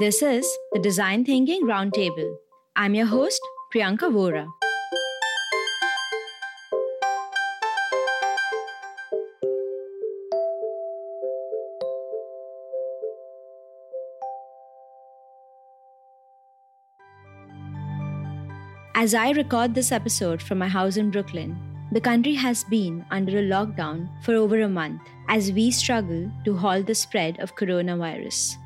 This is the Design Thinking Roundtable. I'm your host, Priyanka Vora. As I record this episode from my house in Brooklyn, the country has been under a lockdown for over a month as we struggle to halt the spread of coronavirus.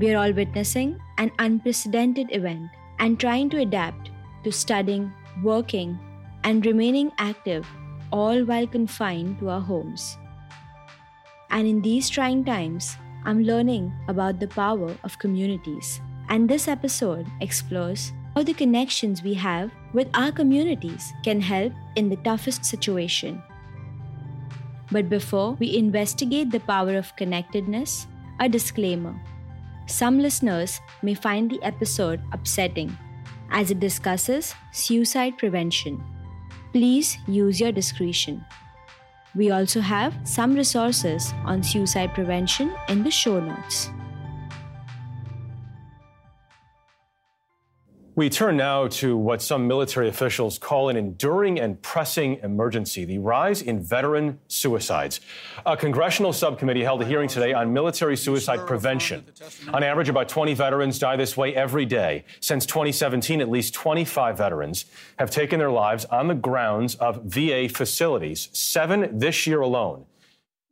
We are all witnessing an unprecedented event and trying to adapt to studying, working, and remaining active, all while confined to our homes. And in these trying times, I'm learning about the power of communities. And this episode explores how the connections we have with our communities can help in the toughest situation. But before we investigate the power of connectedness, a disclaimer. Some listeners may find the episode upsetting as it discusses suicide prevention. Please use your discretion. We also have some resources on suicide prevention in the show notes. We turn now to what some military officials call an enduring and pressing emergency the rise in veteran suicides. A congressional subcommittee held a hearing today on military suicide prevention. On average, about 20 veterans die this way every day. Since 2017, at least 25 veterans have taken their lives on the grounds of VA facilities, seven this year alone.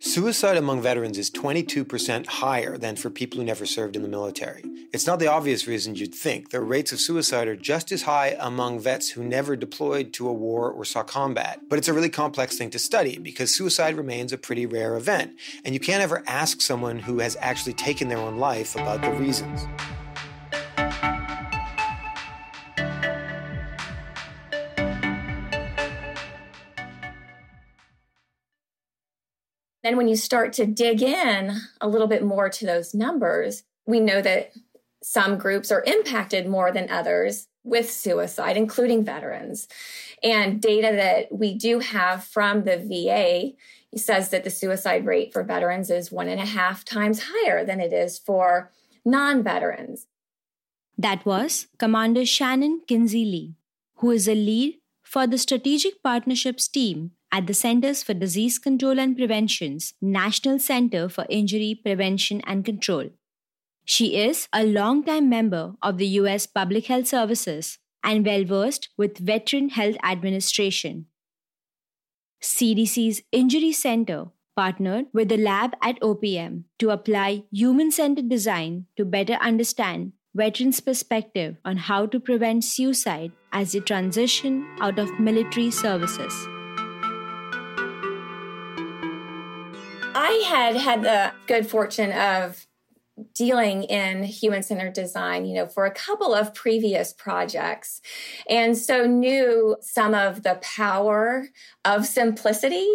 Suicide among veterans is 22% higher than for people who never served in the military. It's not the obvious reason you'd think. The rates of suicide are just as high among vets who never deployed to a war or saw combat. But it's a really complex thing to study because suicide remains a pretty rare event, and you can't ever ask someone who has actually taken their own life about the reasons. Then, when you start to dig in a little bit more to those numbers, we know that some groups are impacted more than others with suicide, including veterans. And data that we do have from the VA says that the suicide rate for veterans is one and a half times higher than it is for non veterans. That was Commander Shannon Kinzie Lee, who is a lead for the Strategic Partnerships team at the Centers for Disease Control and Prevention's National Center for Injury Prevention and Control. She is a longtime member of the U.S. Public Health Services and well versed with Veteran Health Administration. CDC's Injury Center partnered with the lab at OPM to apply human centered design to better understand veterans' perspective on how to prevent suicide as they transition out of military services. I had had the good fortune of dealing in human centered design, you know, for a couple of previous projects. And so knew some of the power of simplicity.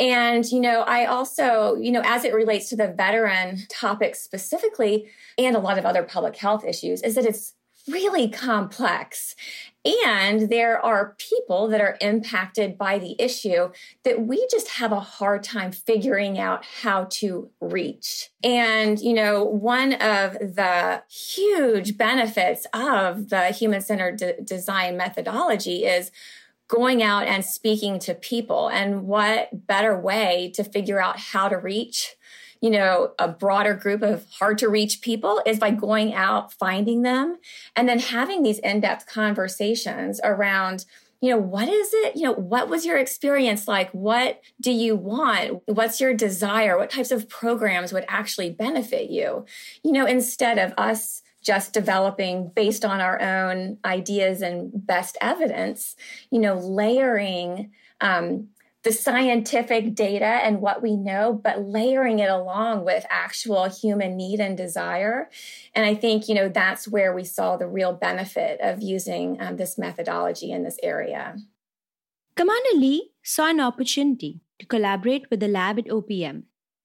And, you know, I also, you know, as it relates to the veteran topic specifically, and a lot of other public health issues, is that it's really complex. And there are people that are impacted by the issue that we just have a hard time figuring out how to reach. And, you know, one of the huge benefits of the human centered de- design methodology is going out and speaking to people. And what better way to figure out how to reach you know, a broader group of hard to reach people is by going out, finding them, and then having these in depth conversations around you know, what is it? You know, what was your experience like? What do you want? What's your desire? What types of programs would actually benefit you? You know, instead of us just developing based on our own ideas and best evidence, you know, layering um, the scientific data and what we know, but layering it along with actual human need and desire. And I think, you know, that's where we saw the real benefit of using um, this methodology in this area. Commander Lee saw an opportunity to collaborate with the lab at OPM,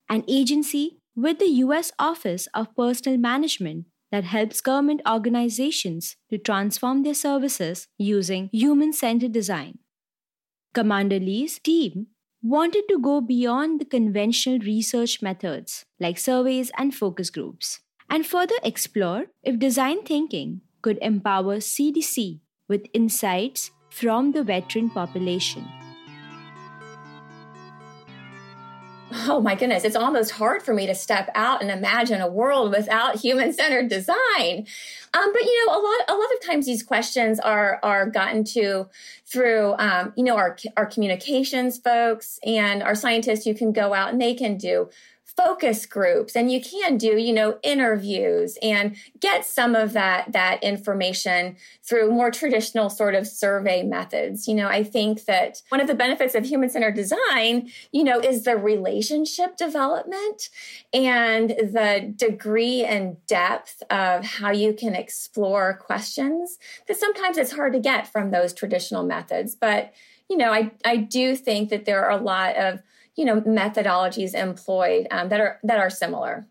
an agency with the U.S. Office of Personnel Management that helps government organizations to transform their services using human centered design. Commander Lee's team wanted to go beyond the conventional research methods like surveys and focus groups and further explore if design thinking could empower CDC with insights from the veteran population. oh my goodness, it's almost hard for me to step out and imagine a world without human centered design. Um, but you know, a lot a lot of times these questions are are gotten to through um, you know our our communications folks and our scientists who can go out and they can do focus groups and you can do you know interviews and get some of that that information through more traditional sort of survey methods. You know i think that one of the benefits of human centered design you know is the relationship development and the degree and depth of how you can explore questions that sometimes it's hard to get from those traditional methods. But you know i i do think that there are a lot of you know methodologies employed um, that are that are similar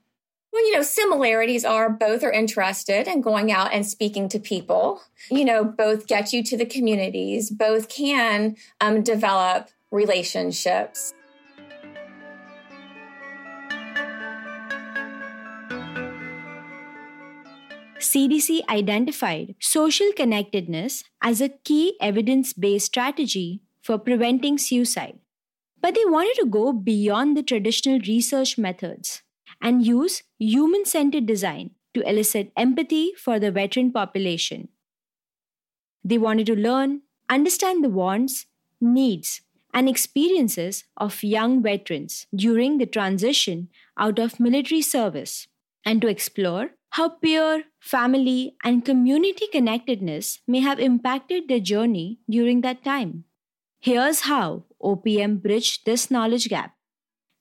well, you know, similarities are both are interested in going out and speaking to people. You know, both get you to the communities, both can um, develop relationships. CDC identified social connectedness as a key evidence based strategy for preventing suicide. But they wanted to go beyond the traditional research methods and use human centered design to elicit empathy for the veteran population. They wanted to learn, understand the wants, needs, and experiences of young veterans during the transition out of military service, and to explore how peer, family, and community connectedness may have impacted their journey during that time. Here's how OPM bridged this knowledge gap.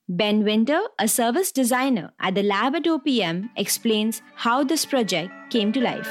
Ben Winter, a service designer at the lab at OPM, explains how this project came to life.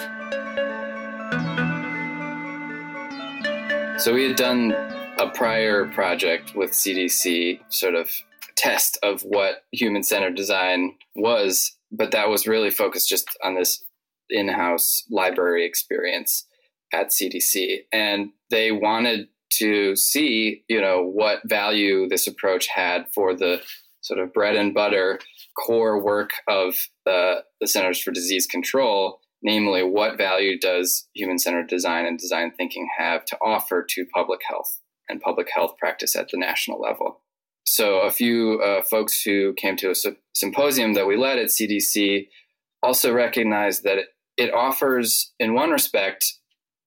So, we had done a prior project with CDC, sort of test of what human centered design was, but that was really focused just on this in house library experience at CDC. And they wanted to see, you know, what value this approach had for the sort of bread and butter core work of the, the Centers for Disease Control, namely, what value does human centered design and design thinking have to offer to public health and public health practice at the national level? So, a few uh, folks who came to a symposium that we led at CDC also recognized that it offers, in one respect,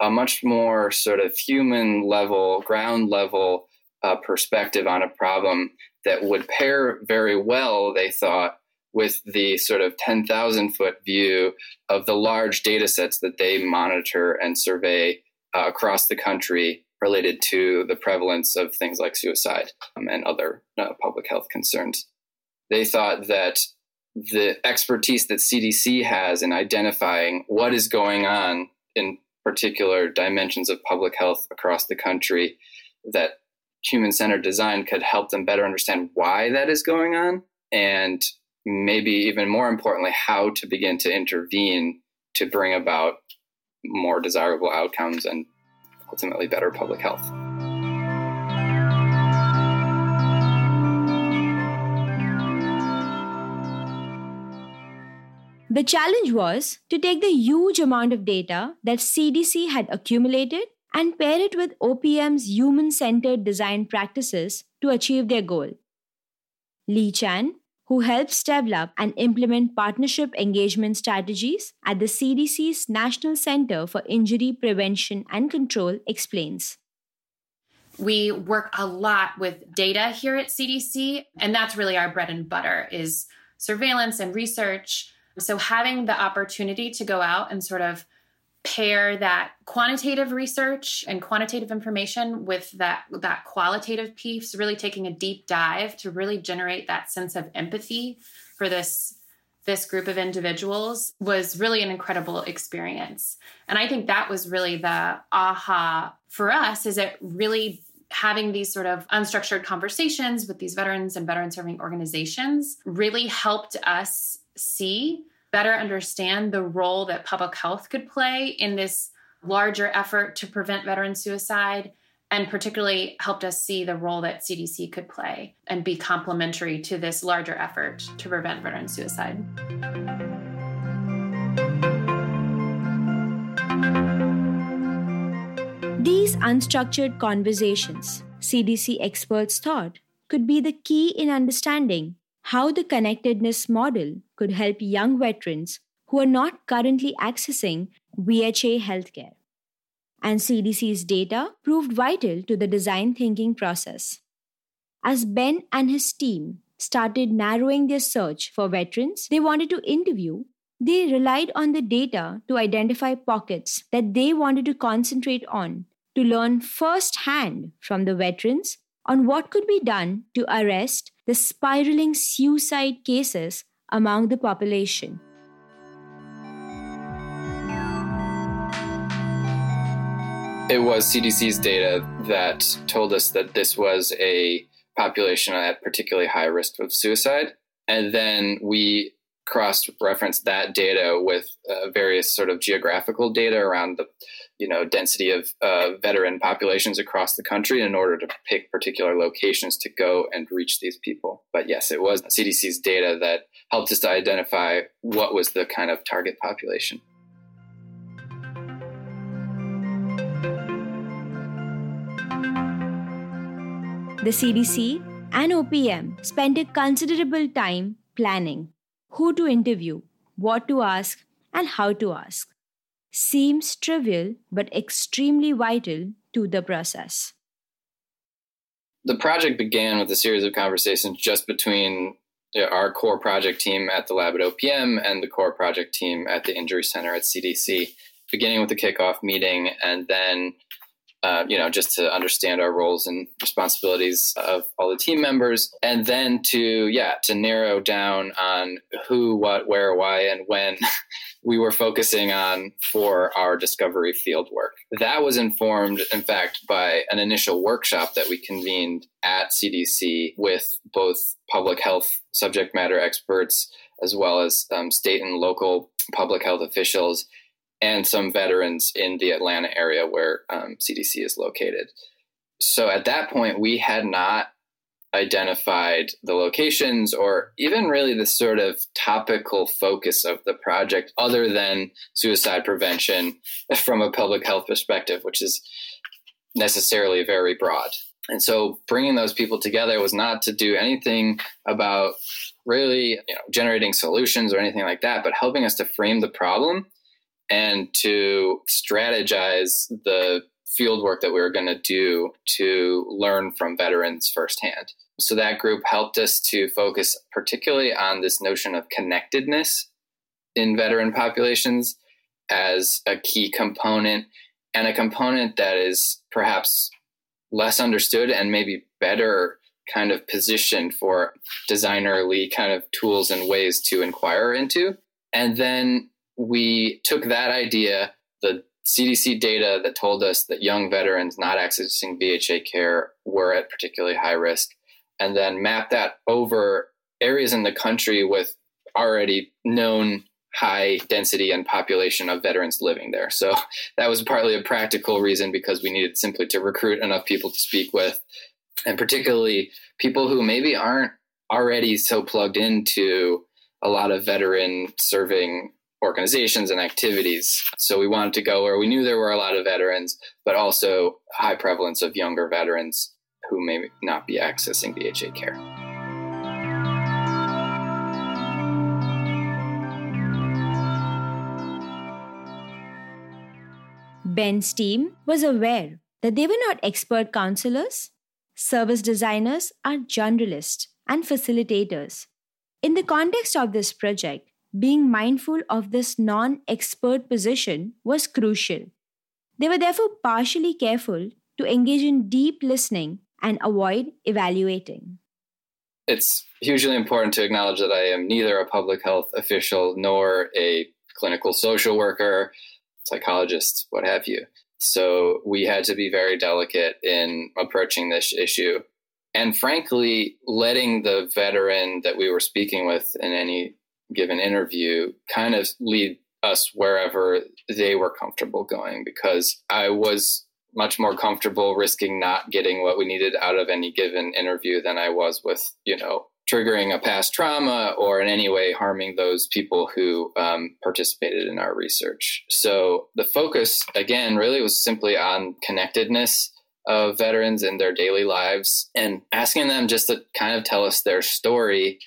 a much more sort of human level, ground level uh, perspective on a problem that would pair very well, they thought, with the sort of 10,000 foot view of the large data sets that they monitor and survey uh, across the country related to the prevalence of things like suicide um, and other uh, public health concerns. They thought that the expertise that CDC has in identifying what is going on in particular dimensions of public health across the country that human centered design could help them better understand why that is going on and maybe even more importantly how to begin to intervene to bring about more desirable outcomes and ultimately better public health. The challenge was to take the huge amount of data that CDC had accumulated and pair it with OPM's human centered design practices to achieve their goal. Leah Chan, who helps develop and implement partnership engagement strategies at the CDC's National Center for Injury Prevention and Control, explains. We work a lot with data here at CDC, and that's really our bread and butter is surveillance and research so having the opportunity to go out and sort of pair that quantitative research and quantitative information with that that qualitative piece really taking a deep dive to really generate that sense of empathy for this this group of individuals was really an incredible experience. And i think that was really the aha for us is it really having these sort of unstructured conversations with these veterans and veteran serving organizations really helped us see, better understand the role that public health could play in this larger effort to prevent veteran suicide, and particularly helped us see the role that CDC could play and be complementary to this larger effort to prevent veteran suicide. These unstructured conversations, CDC experts thought, could be the key in understanding how the connectedness model could help young veterans who are not currently accessing VHA healthcare. And CDC's data proved vital to the design thinking process. As Ben and his team started narrowing their search for veterans they wanted to interview, they relied on the data to identify pockets that they wanted to concentrate on to learn firsthand from the veterans on what could be done to arrest the spiraling suicide cases among the population. It was CDC's data that told us that this was a population at particularly high risk of suicide. And then we cross referenced that data with uh, various sort of geographical data around the you know density of uh, veteran populations across the country in order to pick particular locations to go and reach these people but yes it was cdc's data that helped us to identify what was the kind of target population The CDC and OPM spent a considerable time planning who to interview, what to ask, and how to ask. Seems trivial but extremely vital to the process. The project began with a series of conversations just between our core project team at the lab at OPM and the core project team at the Injury Center at CDC, beginning with the kickoff meeting and then uh, you know, just to understand our roles and responsibilities of all the team members, and then to yeah, to narrow down on who, what, where, why, and when we were focusing on for our discovery field work. That was informed, in fact, by an initial workshop that we convened at CDC with both public health subject matter experts as well as um, state and local public health officials and some veterans in the Atlanta area where um, CDC is located. So at that point, we had not identified the locations or even really the sort of topical focus of the project other than suicide prevention from a public health perspective, which is necessarily very broad. And so bringing those people together was not to do anything about really you know, generating solutions or anything like that, but helping us to frame the problem and to strategize the field work that we were going to do to learn from veterans firsthand. So that group helped us to focus particularly on this notion of connectedness in veteran populations as a key component and a component that is perhaps less understood and maybe better kind of positioned for designerly kind of tools and ways to inquire into. And then we took that idea, the CDC data that told us that young veterans not accessing VHA care were at particularly high risk, and then map that over areas in the country with already known high density and population of veterans living there. So that was partly a practical reason because we needed simply to recruit enough people to speak with, and particularly people who maybe aren't already so plugged into a lot of veteran serving organizations and activities. So we wanted to go where we knew there were a lot of veterans, but also high prevalence of younger veterans who may not be accessing VHA care. Ben's team was aware that they were not expert counselors. Service designers are generalists and facilitators. In the context of this project, being mindful of this non expert position was crucial. They were therefore partially careful to engage in deep listening and avoid evaluating. It's hugely important to acknowledge that I am neither a public health official nor a clinical social worker, psychologist, what have you. So we had to be very delicate in approaching this issue. And frankly, letting the veteran that we were speaking with in any given interview kind of lead us wherever they were comfortable going because I was much more comfortable risking not getting what we needed out of any given interview than I was with, you know, triggering a past trauma or in any way harming those people who um, participated in our research. So the focus, again, really was simply on connectedness of veterans in their daily lives and asking them just to kind of tell us their story,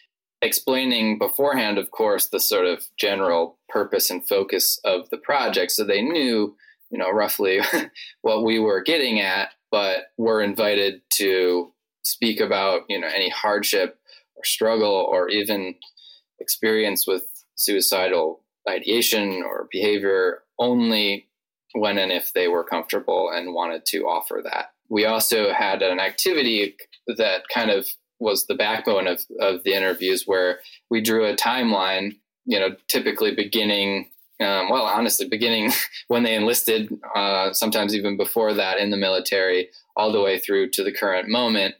explaining beforehand, of course, the sort of general purpose and focus of the project so they knew, you know, roughly what we were getting at, but were invited to speak about, you know, any hardship or struggle or even experience with suicidal ideation or behavior only when and if they were comfortable and wanted to offer that. We also had an activity that kind of was the backbone of, of the interviews where we drew a timeline, you know, typically beginning, um, well, honestly, beginning when they enlisted, uh, sometimes even before that in the military, all the way through to the current moment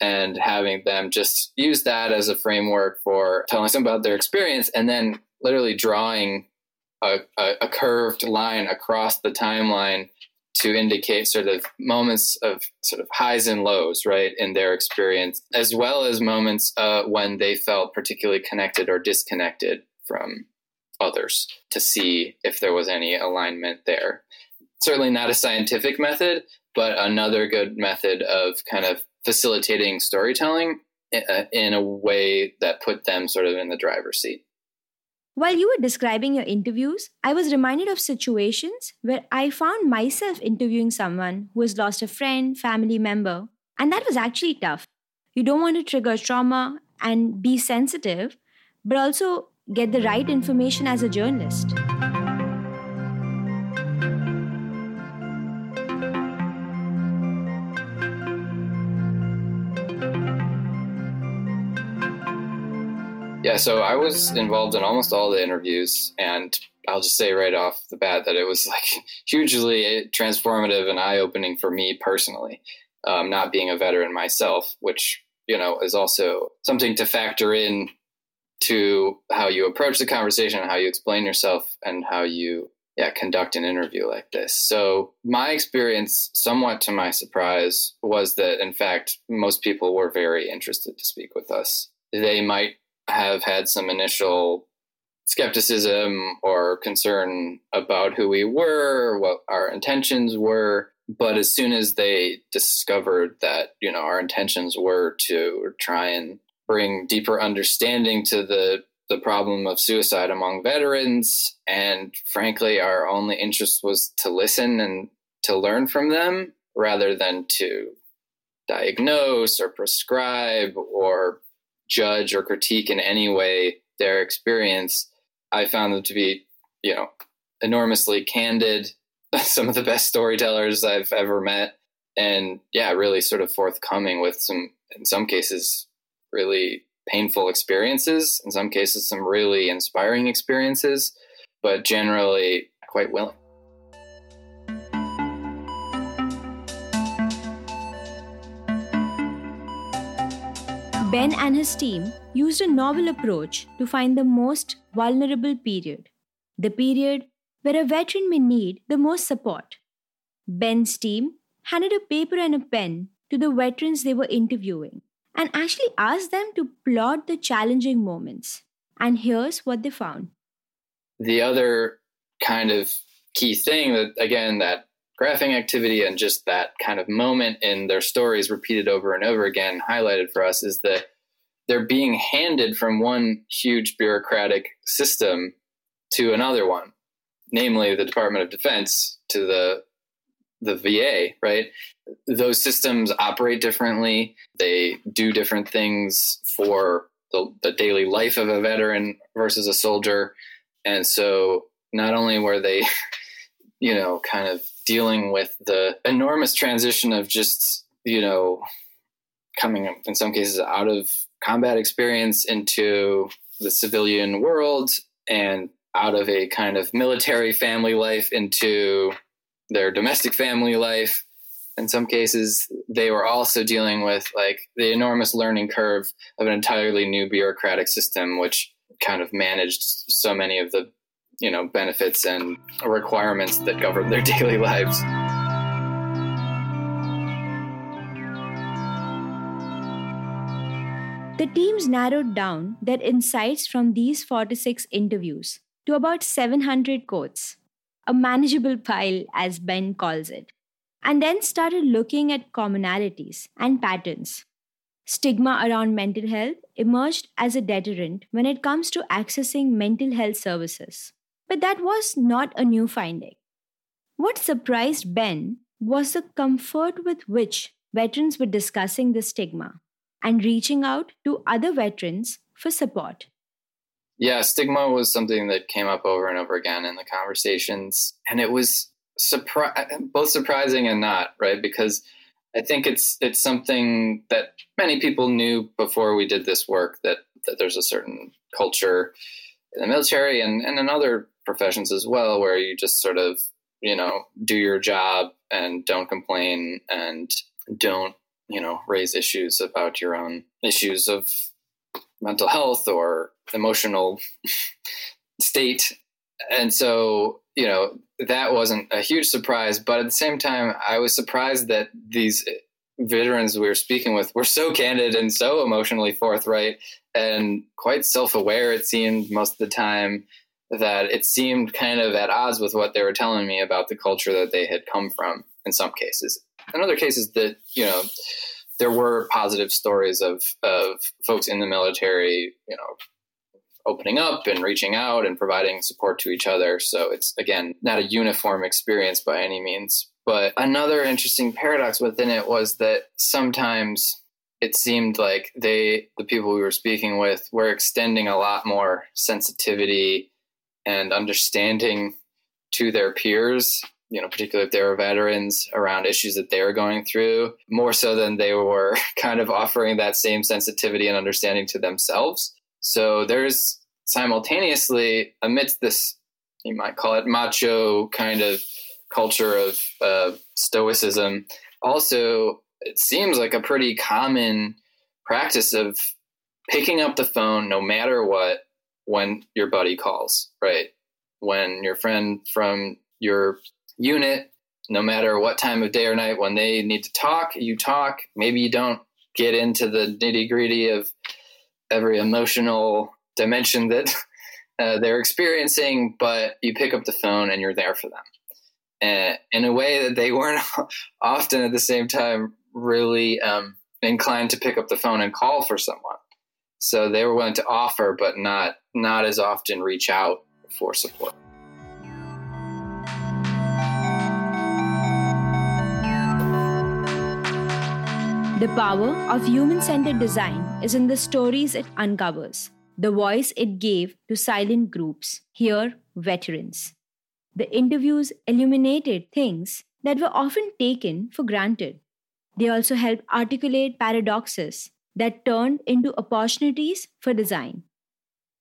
and having them just use that as a framework for telling us about their experience and then literally drawing a, a, a, curved line across the timeline to indicate sort of moments of sort of highs and lows, right, in their experience, as well as moments uh, when they felt particularly connected or disconnected from others to see if there was any alignment there. Certainly not a scientific method, but another good method of kind of facilitating storytelling uh, in a way that put them sort of in the driver's seat. While you were describing your interviews, I was reminded of situations where I found myself interviewing someone who has lost a friend, family member, and that was actually tough. You don't want to trigger trauma and be sensitive, but also get the right information as a journalist. Yeah, so I was involved in almost all the interviews, and I'll just say right off the bat that it was like hugely transformative and eye opening for me personally. Um, not being a veteran myself, which you know is also something to factor in to how you approach the conversation, how you explain yourself, and how you yeah conduct an interview like this. So my experience, somewhat to my surprise, was that in fact most people were very interested to speak with us. They might have had some initial skepticism or concern about who we were, what our intentions were. But as soon as they discovered that, you know, our intentions were to try and bring deeper understanding to the the problem of suicide among veterans, and frankly, our only interest was to listen and to learn from them rather than to diagnose or prescribe or judge or critique in any way their experience, I found them to be, you know, enormously candid, some of the best storytellers I've ever met. And yeah, really sort of forthcoming with some, in some cases, really painful experiences, in some cases, some really inspiring experiences, but generally quite willing. Ben and his team used a novel approach to find the most vulnerable period, the period where a veteran may need the most support. Ben's team handed a paper and a pen to the veterans they were interviewing and actually asked them to plot the challenging moments. And here's what they found. The other kind of key thing that, again, that graphing activity and just that kind of moment in their stories repeated over and over again highlighted for us is that they're being handed from one huge bureaucratic system to another one, namely the Department of Defense to the the VA, right? Those systems operate differently. They do different things for the, the daily life of a veteran versus a soldier. And so not only were they, you know, kind of dealing with the enormous transition of just, you know, coming in some cases out of combat experience into the civilian world and out of a kind of military family life into their domestic family life. In some cases, they were also dealing with like the enormous learning curve of an entirely new bureaucratic system, which kind of managed so many of the you know benefits and requirements that govern their daily lives. The teams narrowed down their insights from these 46 interviews to about 700 quotes, a manageable pile, as Ben calls it, and then started looking at commonalities and patterns. Stigma around mental health emerged as a deterrent when it comes to accessing mental health services. But that was not a new finding. What surprised Ben was the comfort with which veterans were discussing the stigma and reaching out to other veterans for support. Yeah, stigma was something that came up over and over again in the conversations. And it was surpri- both surprising and not, right? Because I think it's it's something that many people knew before we did this work that, that there's a certain culture in the military and, and in other professions as well where you just sort of, you know, do your job and don't complain and don't you know raise issues about your own issues of mental health or emotional state. And so you know that wasn't a huge surprise but at the same time i was surprised that these veterans we were speaking with were so candid and so emotionally forthright and quite self-aware it seemed most of the time that it seemed kind of at odds with what they were telling me about the culture that they had come from in some cases. In other cases that you know there were positive stories of of folks in the military you know opening up and reaching out and providing support to each other. So it's again not a uniform experience by any means. But another interesting paradox within it was that sometimes it seemed like they the people we were speaking with were extending a lot more sensitivity and understanding to their peers you know, particularly if they were veterans around issues that they were going through, more so than they were kind of offering that same sensitivity and understanding to themselves. So there's simultaneously, amidst this, you might call it macho kind of culture of uh, stoicism, also, it seems like a pretty common practice of picking up the phone no matter what when your buddy calls, right? When your friend from your unit, no matter what time of day or night, when they need to talk, you talk. Maybe you don't get into the nitty gritty of every emotional dimension that uh, they're experiencing, but you pick up the phone and you're there for them. And in a way that they weren't often at the same time really um, inclined to pick up the phone and call for someone. So they were willing to offer, but not not as often reach out for support. The power of human centered design is in the stories it uncovers, the voice it gave to silent groups, here, veterans. The interviews illuminated things that were often taken for granted. They also helped articulate paradoxes that turned into opportunities for design.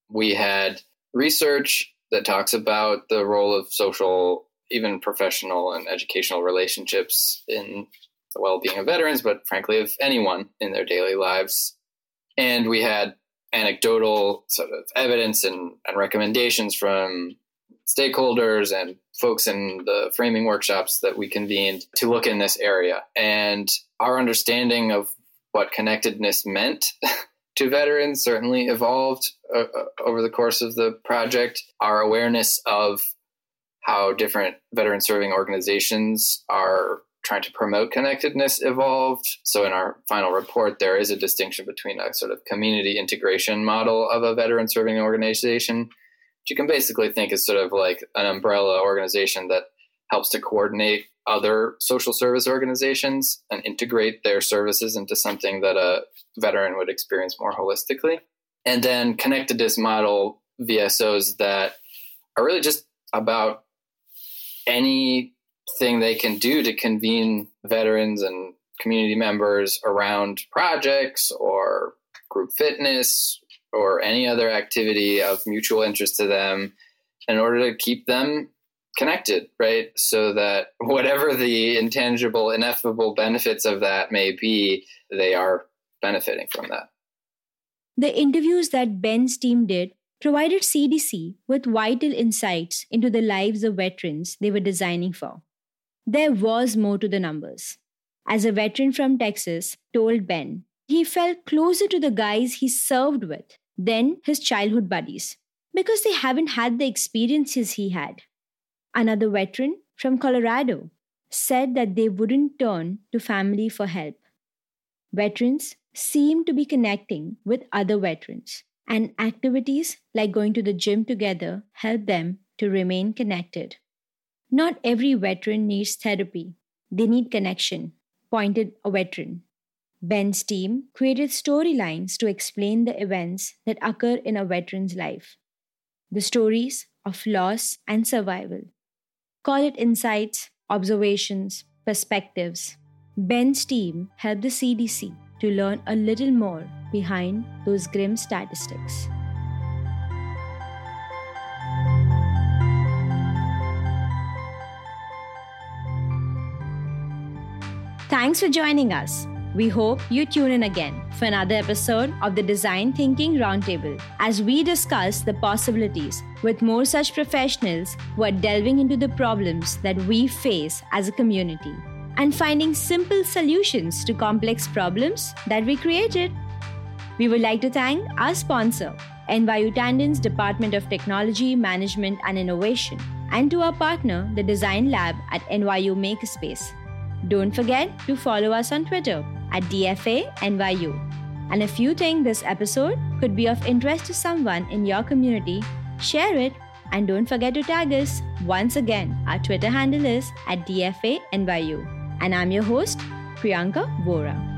We had research that talks about the role of social, even professional and educational relationships in the well being of veterans, but frankly, of anyone in their daily lives. And we had anecdotal sort of evidence and, and recommendations from stakeholders and folks in the framing workshops that we convened to look in this area. And our understanding of what connectedness meant to veterans certainly evolved uh, uh, over the course of the project. Our awareness of how different veteran serving organizations are trying to promote connectedness evolved. So in our final report, there is a distinction between a sort of community integration model of a veteran serving organization, which you can basically think is sort of like an umbrella organization that helps to coordinate other social service organizations and integrate their services into something that a veteran would experience more holistically. And then connectedness model VSOs that are really just about any thing they can do to convene veterans and community members around projects or group fitness or any other activity of mutual interest to them in order to keep them connected, right? So that whatever the intangible, ineffable benefits of that may be, they are benefiting from that. The interviews that Ben's team did provided CDC with vital insights into the lives of veterans they were designing for. There was more to the numbers. As a veteran from Texas told Ben, he felt closer to the guys he served with than his childhood buddies because they haven't had the experiences he had. Another veteran from Colorado said that they wouldn't turn to family for help. Veterans seem to be connecting with other veterans, and activities like going to the gym together help them to remain connected. Not every veteran needs therapy, they need connection, pointed a veteran. Ben's team created storylines to explain the events that occur in a veteran's life. The stories of loss and survival. Call it insights, observations, perspectives. Ben's team helped the CDC to learn a little more behind those grim statistics. Thanks for joining us. We hope you tune in again for another episode of the Design Thinking Roundtable as we discuss the possibilities with more such professionals who are delving into the problems that we face as a community and finding simple solutions to complex problems that we created. We would like to thank our sponsor, NYU Tandon's Department of Technology, Management and Innovation, and to our partner, the Design Lab at NYU Makerspace. Don't forget to follow us on Twitter at DFA NYU. And if you think this episode could be of interest to someone in your community, share it and don't forget to tag us. Once again, our Twitter handle is at DFA NYU. And I'm your host, Priyanka Vora.